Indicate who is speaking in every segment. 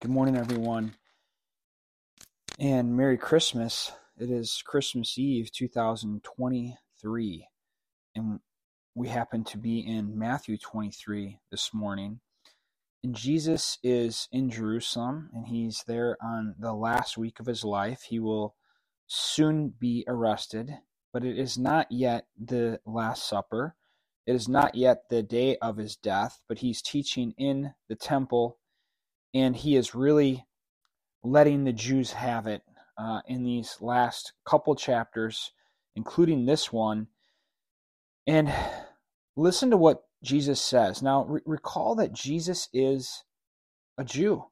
Speaker 1: Good morning, everyone, and Merry Christmas. It is Christmas Eve 2023, and we happen to be in Matthew 23 this morning. And Jesus is in Jerusalem, and he's there on the last week of his life. He will soon be arrested, but it is not yet the Last Supper. It is not yet the day of his death, but he's teaching in the temple and he is really letting the Jews have it uh, in these last couple chapters, including this one. And listen to what Jesus says. Now, re- recall that Jesus is a Jew,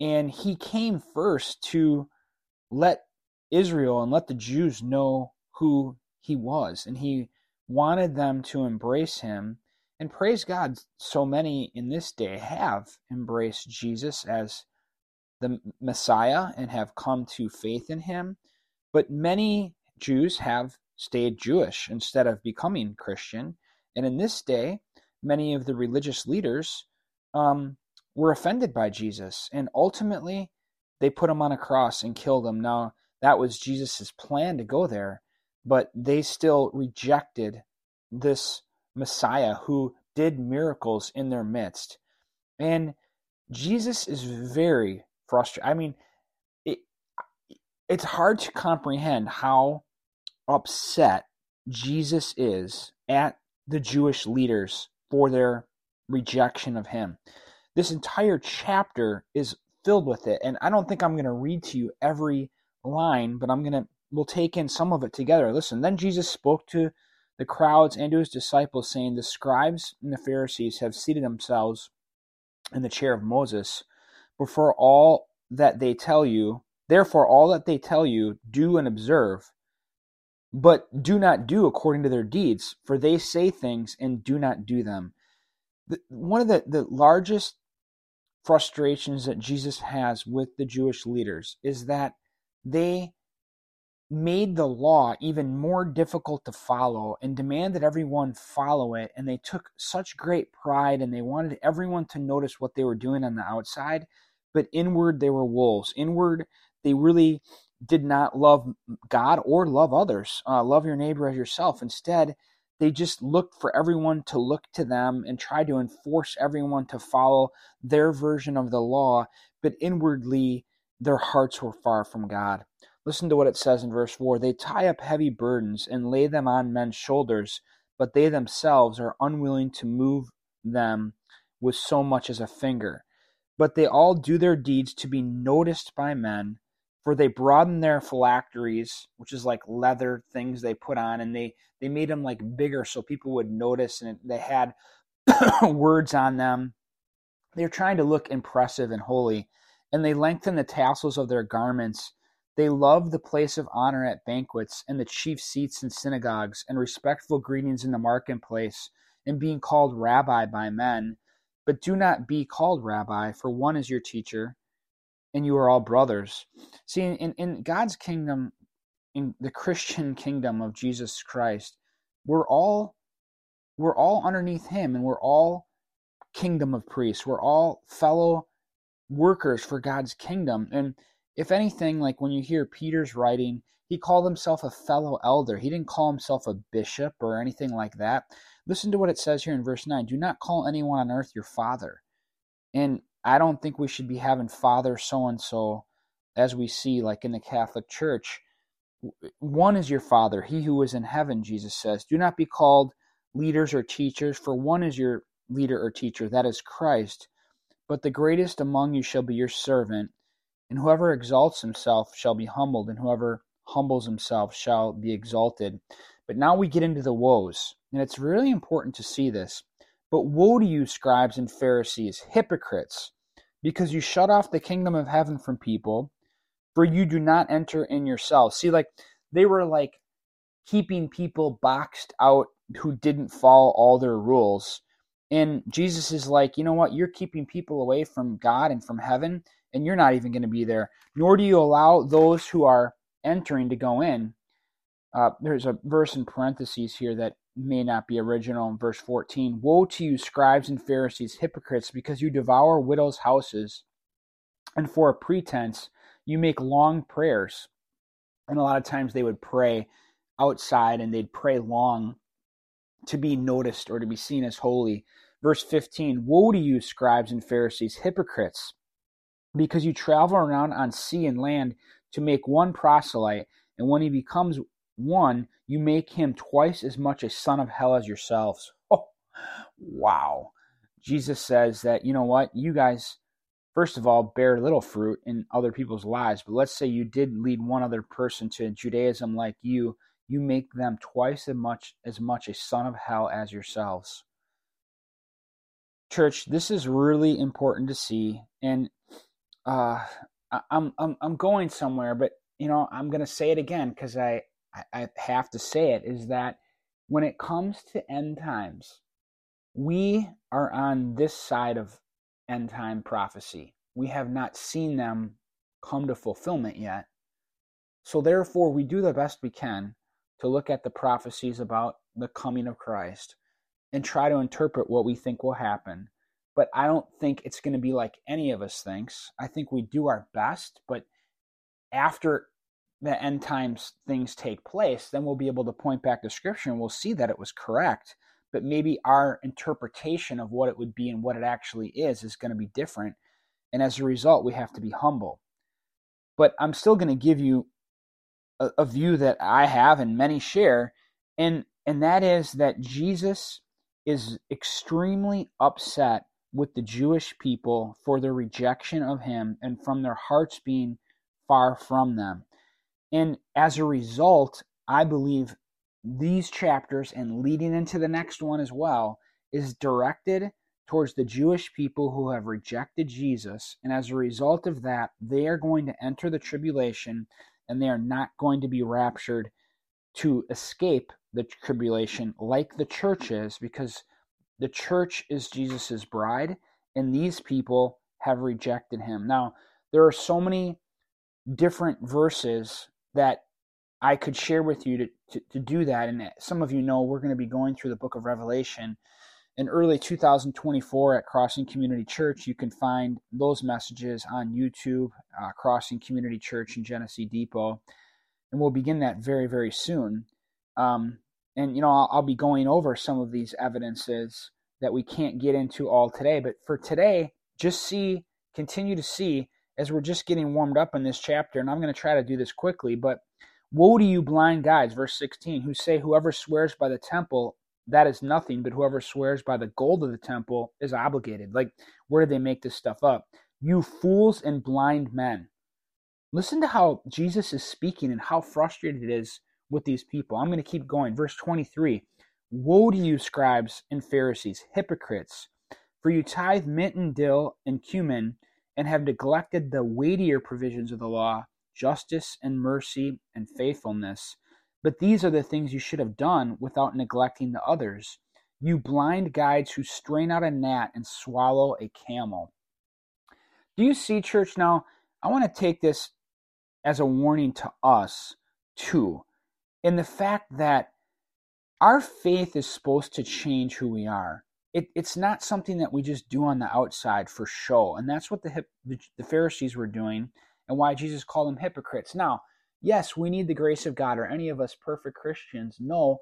Speaker 1: and he came first to let Israel and let the Jews know who he was, and he wanted them to embrace him and praise God, so many in this day have embraced Jesus as the Messiah and have come to faith in him. But many Jews have stayed Jewish instead of becoming Christian. And in this day, many of the religious leaders um, were offended by Jesus. And ultimately, they put him on a cross and killed him. Now, that was Jesus' plan to go there, but they still rejected this Messiah who did miracles in their midst. And Jesus is very frustrated. I mean, it, it's hard to comprehend how upset Jesus is at the Jewish leaders for their rejection of him. This entire chapter is filled with it, and I don't think I'm going to read to you every line, but I'm going to we'll take in some of it together. Listen, then Jesus spoke to the crowds and to his disciples, saying, The scribes and the Pharisees have seated themselves in the chair of Moses. Before all that they tell you, therefore, all that they tell you, do and observe, but do not do according to their deeds, for they say things and do not do them. The, one of the, the largest frustrations that Jesus has with the Jewish leaders is that they made the law even more difficult to follow and demanded everyone follow it. And they took such great pride and they wanted everyone to notice what they were doing on the outside. But inward, they were wolves. Inward, they really did not love God or love others. Uh, love your neighbor as yourself. Instead, they just looked for everyone to look to them and try to enforce everyone to follow their version of the law. But inwardly, their hearts were far from God. Listen to what it says in verse 4 They tie up heavy burdens and lay them on men's shoulders, but they themselves are unwilling to move them with so much as a finger. But they all do their deeds to be noticed by men, for they broaden their phylacteries, which is like leather things they put on, and they, they made them like bigger so people would notice, and they had words on them. They're trying to look impressive and holy, and they lengthen the tassels of their garments they love the place of honor at banquets, and the chief seats in synagogues, and respectful greetings in the marketplace, and being called rabbi by men. But do not be called rabbi, for one is your teacher, and you are all brothers. See, in, in God's kingdom, in the Christian kingdom of Jesus Christ, we're all we're all underneath him and we're all kingdom of priests. We're all fellow workers for God's kingdom. And if anything, like when you hear Peter's writing, he called himself a fellow elder. He didn't call himself a bishop or anything like that. Listen to what it says here in verse 9 Do not call anyone on earth your father. And I don't think we should be having father so and so as we see, like in the Catholic Church. One is your father, he who is in heaven, Jesus says. Do not be called leaders or teachers, for one is your leader or teacher, that is Christ. But the greatest among you shall be your servant. And whoever exalts himself shall be humbled, and whoever humbles himself shall be exalted. But now we get into the woes, and it's really important to see this. But woe to you, scribes and Pharisees, hypocrites, because you shut off the kingdom of heaven from people, for you do not enter in yourselves. See, like they were like keeping people boxed out who didn't follow all their rules. And Jesus is like, you know what? You're keeping people away from God and from heaven and you're not even going to be there, nor do you allow those who are entering to go in. Uh, there's a verse in parentheses here that may not be original in verse 14. Woe to you, scribes and Pharisees, hypocrites, because you devour widows' houses And for a pretense, you make long prayers. And a lot of times they would pray outside and they'd pray long to be noticed or to be seen as holy. Verse 15 Woe to you, scribes and Pharisees, hypocrites, because you travel around on sea and land to make one proselyte, and when he becomes one, you make him twice as much a son of hell as yourselves. Oh, wow. Jesus says that, you know what, you guys, first of all, bear little fruit in other people's lives, but let's say you did lead one other person to Judaism like you you make them twice as much as much a son of hell as yourselves. Church, this is really important to see, and uh, I'm I'm I'm going somewhere, but you know I'm going to say it again because I, I I have to say it. Is that when it comes to end times, we are on this side of end time prophecy. We have not seen them come to fulfillment yet. So therefore, we do the best we can to look at the prophecies about the coming of Christ and try to interpret what we think will happen. But I don't think it's going to be like any of us thinks. I think we do our best, but after the end times things take place, then we'll be able to point back to scripture and we'll see that it was correct. But maybe our interpretation of what it would be and what it actually is is going to be different. And as a result, we have to be humble. But I'm still going to give you a, a view that I have and many share, and and that is that Jesus is extremely upset with the Jewish people for their rejection of him and from their hearts being far from them. And as a result, I believe these chapters and leading into the next one as well is directed towards the Jewish people who have rejected Jesus. And as a result of that, they are going to enter the tribulation and they are not going to be raptured to escape the tribulation like the church is because the church is Jesus's bride and these people have rejected him. Now, there are so many different verses that I could share with you to, to, to do that. And some of you know we're going to be going through the book of Revelation in early 2024 at Crossing Community Church. You can find those messages on YouTube, uh, Crossing Community Church in Genesee Depot. And we'll begin that very, very soon. Um, and, you know, I'll, I'll be going over some of these evidences that we can't get into all today. But for today, just see, continue to see as we're just getting warmed up in this chapter. And I'm going to try to do this quickly, but woe to you, blind guides, verse 16, who say, Whoever swears by the temple that is nothing, but whoever swears by the gold of the temple is obligated. Like, where did they make this stuff up? You fools and blind men. Listen to how Jesus is speaking and how frustrated it is with these people. I'm going to keep going. Verse 23 Woe to you, scribes and Pharisees, hypocrites! For you tithe mint and dill and cumin, and have neglected the weightier provisions of the law, justice and mercy and faithfulness. But these are the things you should have done without neglecting the others. You blind guides who strain out a gnat and swallow a camel. Do you see, church? Now, I want to take this as a warning to us, too, in the fact that our faith is supposed to change who we are. It, it's not something that we just do on the outside for show. And that's what the, the, the Pharisees were doing and why Jesus called them hypocrites. Now, yes, we need the grace of God. Are any of us perfect Christians? No.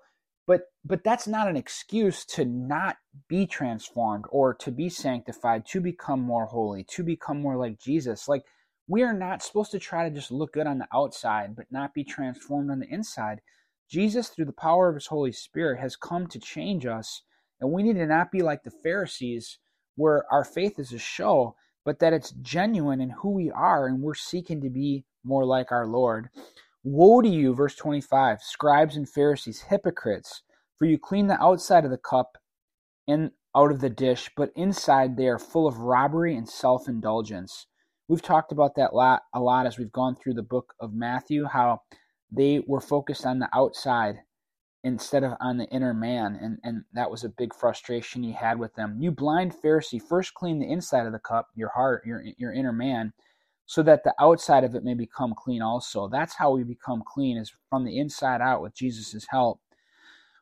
Speaker 1: But but that's not an excuse to not be transformed or to be sanctified, to become more holy, to become more like Jesus. Like we are not supposed to try to just look good on the outside, but not be transformed on the inside. Jesus, through the power of his Holy Spirit, has come to change us. And we need to not be like the Pharisees, where our faith is a show, but that it's genuine in who we are and we're seeking to be more like our Lord. Woe to you, verse 25, scribes and Pharisees, hypocrites, for you clean the outside of the cup and out of the dish, but inside they are full of robbery and self indulgence. We've talked about that lot, a lot as we've gone through the book of Matthew, how they were focused on the outside instead of on the inner man, and, and that was a big frustration he had with them. You blind Pharisee, first clean the inside of the cup, your heart, your, your inner man, so that the outside of it may become clean also. That's how we become clean, is from the inside out with Jesus' help.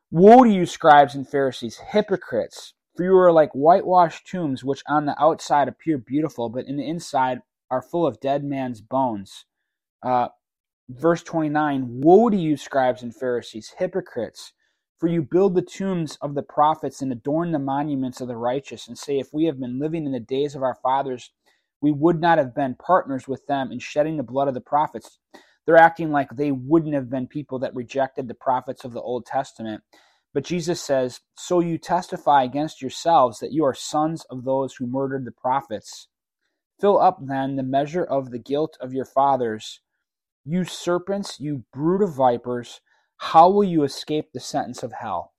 Speaker 1: Woe to you, scribes and Pharisees, hypocrites! For you are like whitewashed tombs, which on the outside appear beautiful, but in the inside are full of dead man's bones. Uh, verse 29 Woe to you, scribes and Pharisees, hypocrites! For you build the tombs of the prophets and adorn the monuments of the righteous, and say, If we have been living in the days of our fathers, we would not have been partners with them in shedding the blood of the prophets. They're acting like they wouldn't have been people that rejected the prophets of the Old Testament. But Jesus says, So you testify against yourselves that you are sons of those who murdered the prophets. Fill up then the measure of the guilt of your fathers. You serpents, you brood of vipers, how will you escape the sentence of hell?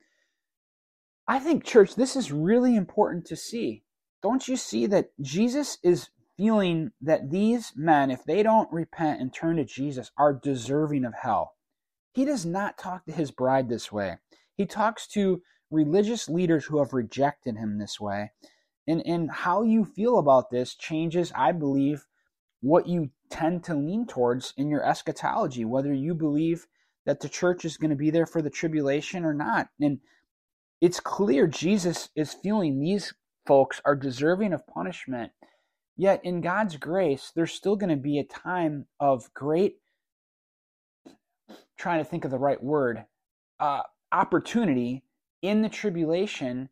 Speaker 1: I think, church, this is really important to see. Don't you see that Jesus is feeling that these men, if they don't repent and turn to Jesus, are deserving of hell? He does not talk to his bride this way. He talks to religious leaders who have rejected him this way. And, and how you feel about this changes, I believe, what you tend to lean towards in your eschatology, whether you believe that the church is going to be there for the tribulation or not. And it's clear Jesus is feeling these folks are deserving of punishment. Yet in God's grace, there's still going to be a time of great, trying to think of the right word, uh, opportunity in the tribulation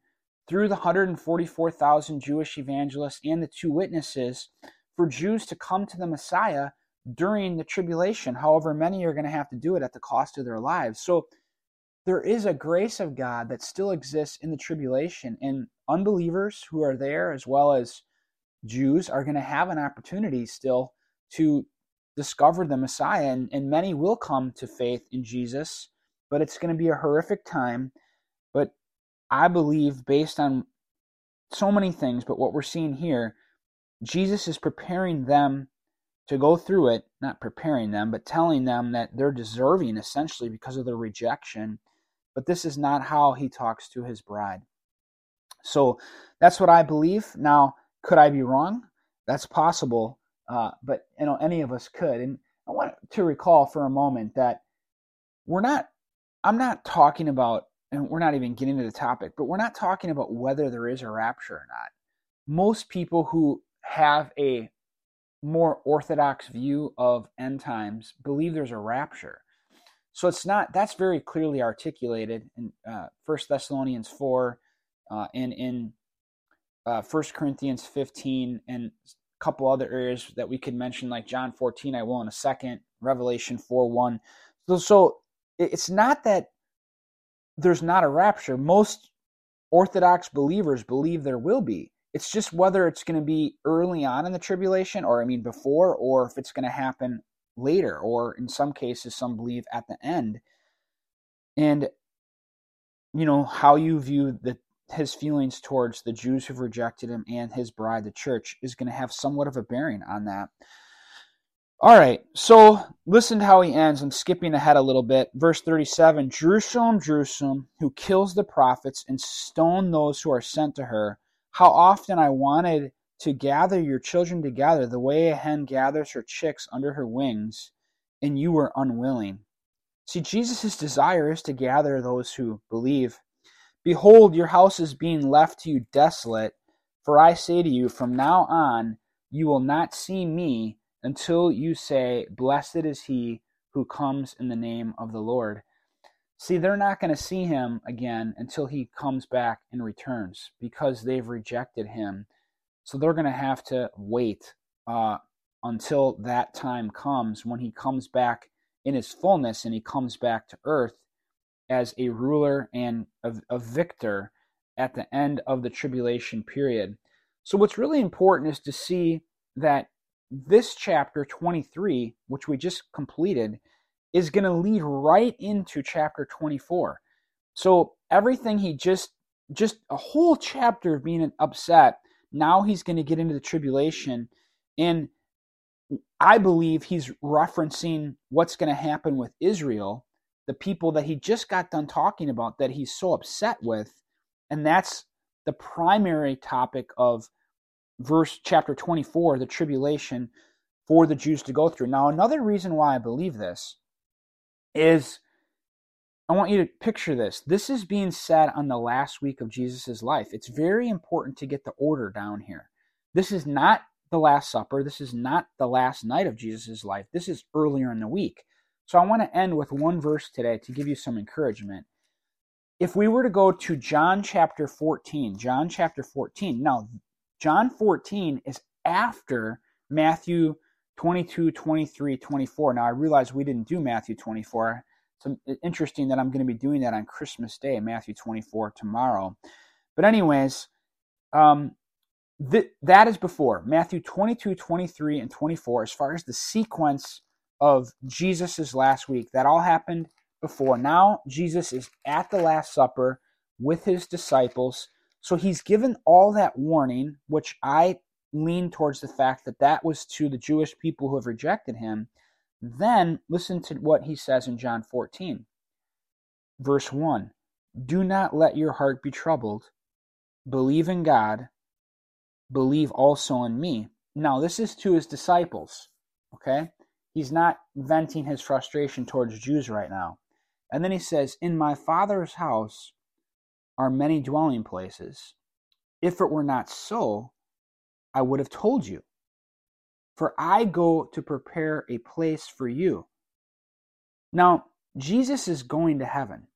Speaker 1: through the 144,000 Jewish evangelists and the two witnesses for Jews to come to the Messiah during the tribulation. However, many are going to have to do it at the cost of their lives. So there is a grace of God that still exists in the tribulation, and unbelievers who are there, as well as Jews, are going to have an opportunity still to discover the Messiah, and, and many will come to faith in Jesus but it's going to be a horrific time. But I believe, based on so many things, but what we're seeing here, Jesus is preparing them to go through it, not preparing them, but telling them that they're deserving essentially because of their rejection. But this is not how he talks to his bride. So that's what I believe. Now, could I be wrong? That's possible, uh, but you know any of us could. And I want to recall for a moment that we're not I'm not talking about, and we're not even getting to the topic, but we're not talking about whether there is a rapture or not. Most people who have a more orthodox view of end times believe there's a rapture. So it's not, that's very clearly articulated in uh, Thessalonians 4 uh, and in uh, 1 Corinthians 15 and a couple other areas that we could mention, like John 14, I will in a second, Revelation 4 1. So, so it's not that there's not a rapture. Most Orthodox believers believe there will be. It's just whether it's going to be early on in the tribulation, or I mean before, or if it's going to happen later, or in some cases, some believe at the end. And you know how you view the his feelings towards the Jews who've rejected him and his bride, the church, is going to have somewhat of a bearing on that. All right, so listen to how he ends. I'm skipping ahead a little bit. Verse 37 Jerusalem, Jerusalem, who kills the prophets and stone those who are sent to her. How often I wanted to gather your children together the way a hen gathers her chicks under her wings, and you were unwilling. See, Jesus' desire is to gather those who believe. Behold, your house is being left to you desolate. For I say to you, from now on, you will not see me until you say, Blessed is he who comes in the name of the Lord. See, they're not going to see him again until he comes back and returns because they've rejected him. So they're going to have to wait uh, until that time comes when he comes back in his fullness and he comes back to earth as a ruler and a, a victor at the end of the tribulation period. So, what's really important is to see that this chapter 23, which we just completed, is going to lead right into chapter 24. So everything he just just a whole chapter of being upset, now he's going to get into the tribulation and I believe he's referencing what's going to happen with Israel, the people that he just got done talking about that he's so upset with, and that's the primary topic of verse chapter 24, the tribulation for the Jews to go through. Now, another reason why I believe this is I want you to picture this. This is being said on the last week of Jesus' life. It's very important to get the order down here. This is not the Last Supper. This is not the last night of Jesus' life. This is earlier in the week. So I want to end with one verse today to give you some encouragement. If we were to go to John chapter 14, John chapter 14, now, John 14 is after Matthew 22, 23, 24. Now, I realize we didn't do Matthew 24. It's interesting that I'm going to be doing that on Christmas Day, Matthew 24, tomorrow. But, anyways, um, th- that is before Matthew 22, 23, and 24, as far as the sequence of Jesus's last week. That all happened before. Now, Jesus is at the Last Supper with his disciples. So he's given all that warning, which I lean towards the fact that that was to the Jewish people who have rejected him. Then listen to what he says in John 14, verse 1 Do not let your heart be troubled. Believe in God, believe also in me. Now, this is to his disciples, okay? He's not venting his frustration towards Jews right now. And then he says, In my Father's house are many dwelling places. If it were not so, I would have told you. For I go to prepare a place for you. Now, Jesus is going to heaven.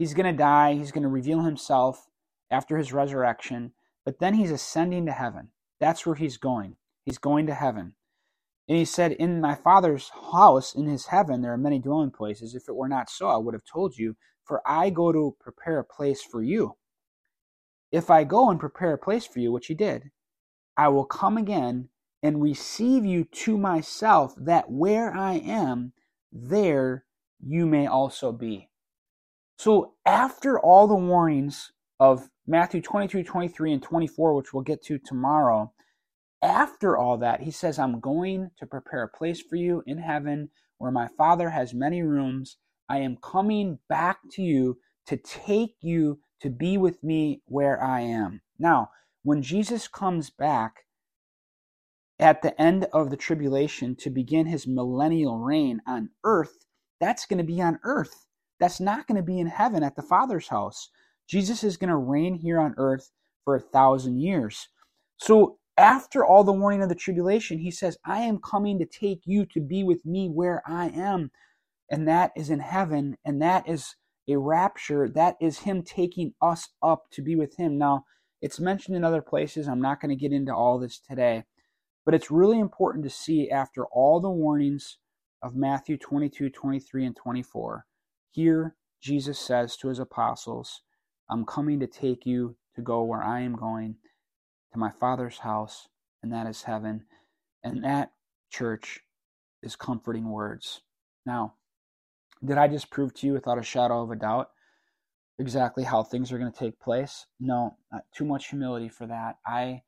Speaker 1: He's going to die. He's going to reveal himself after his resurrection, but then he's ascending to heaven. That's where he's going. He's going to heaven. And he said, In my Father's house, in his heaven, there are many dwelling places. If it were not so, I would have told you, for I go to prepare a place for you. If I go and prepare a place for you, which he did, I will come again and receive you to myself, that where I am, there you may also be. So, after all the warnings of Matthew 22, 23, and 24, which we'll get to tomorrow, after all that, he says, I'm going to prepare a place for you in heaven where my Father has many rooms. I am coming back to you to take you to be with me where I am. Now, when Jesus comes back at the end of the tribulation to begin his millennial reign on earth, that's going to be on earth. That's not going to be in heaven at the Father's house. Jesus is going to reign here on earth for a thousand years. So, after all the warning of the tribulation, he says, I am coming to take you to be with me where I am. And that is in heaven. And that is a rapture. That is him taking us up to be with him. Now, it's mentioned in other places. I'm not going to get into all this today. But it's really important to see after all the warnings of Matthew 22, 23, and 24, here Jesus says to his apostles, I'm coming to take you to go where I am going, to my Father's house, and that is heaven. And that, church, is comforting words. Now, did I just prove to you without a shadow of a doubt exactly how things are going to take place. No, too much humility for that. I,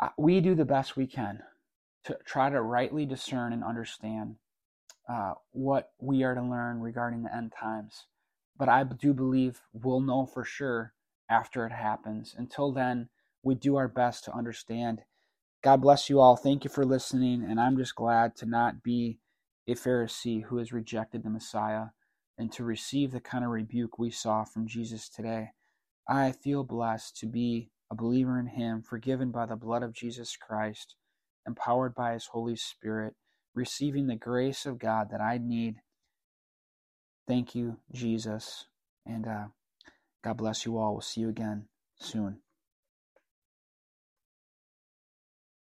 Speaker 1: I, we do the best we can to try to rightly discern and understand uh, what we are to learn regarding the end times. But I do believe we'll know for sure after it happens. Until then, we do our best to understand. God bless you all. Thank you for listening. And I'm just glad to not be a Pharisee who has rejected the Messiah and to receive the kind of rebuke we saw from Jesus today. I feel blessed to be a believer in Him, forgiven by the blood of Jesus Christ, empowered by His Holy Spirit, receiving the grace of God that I need. Thank you, Jesus. And uh, God bless you all. We'll see you again soon.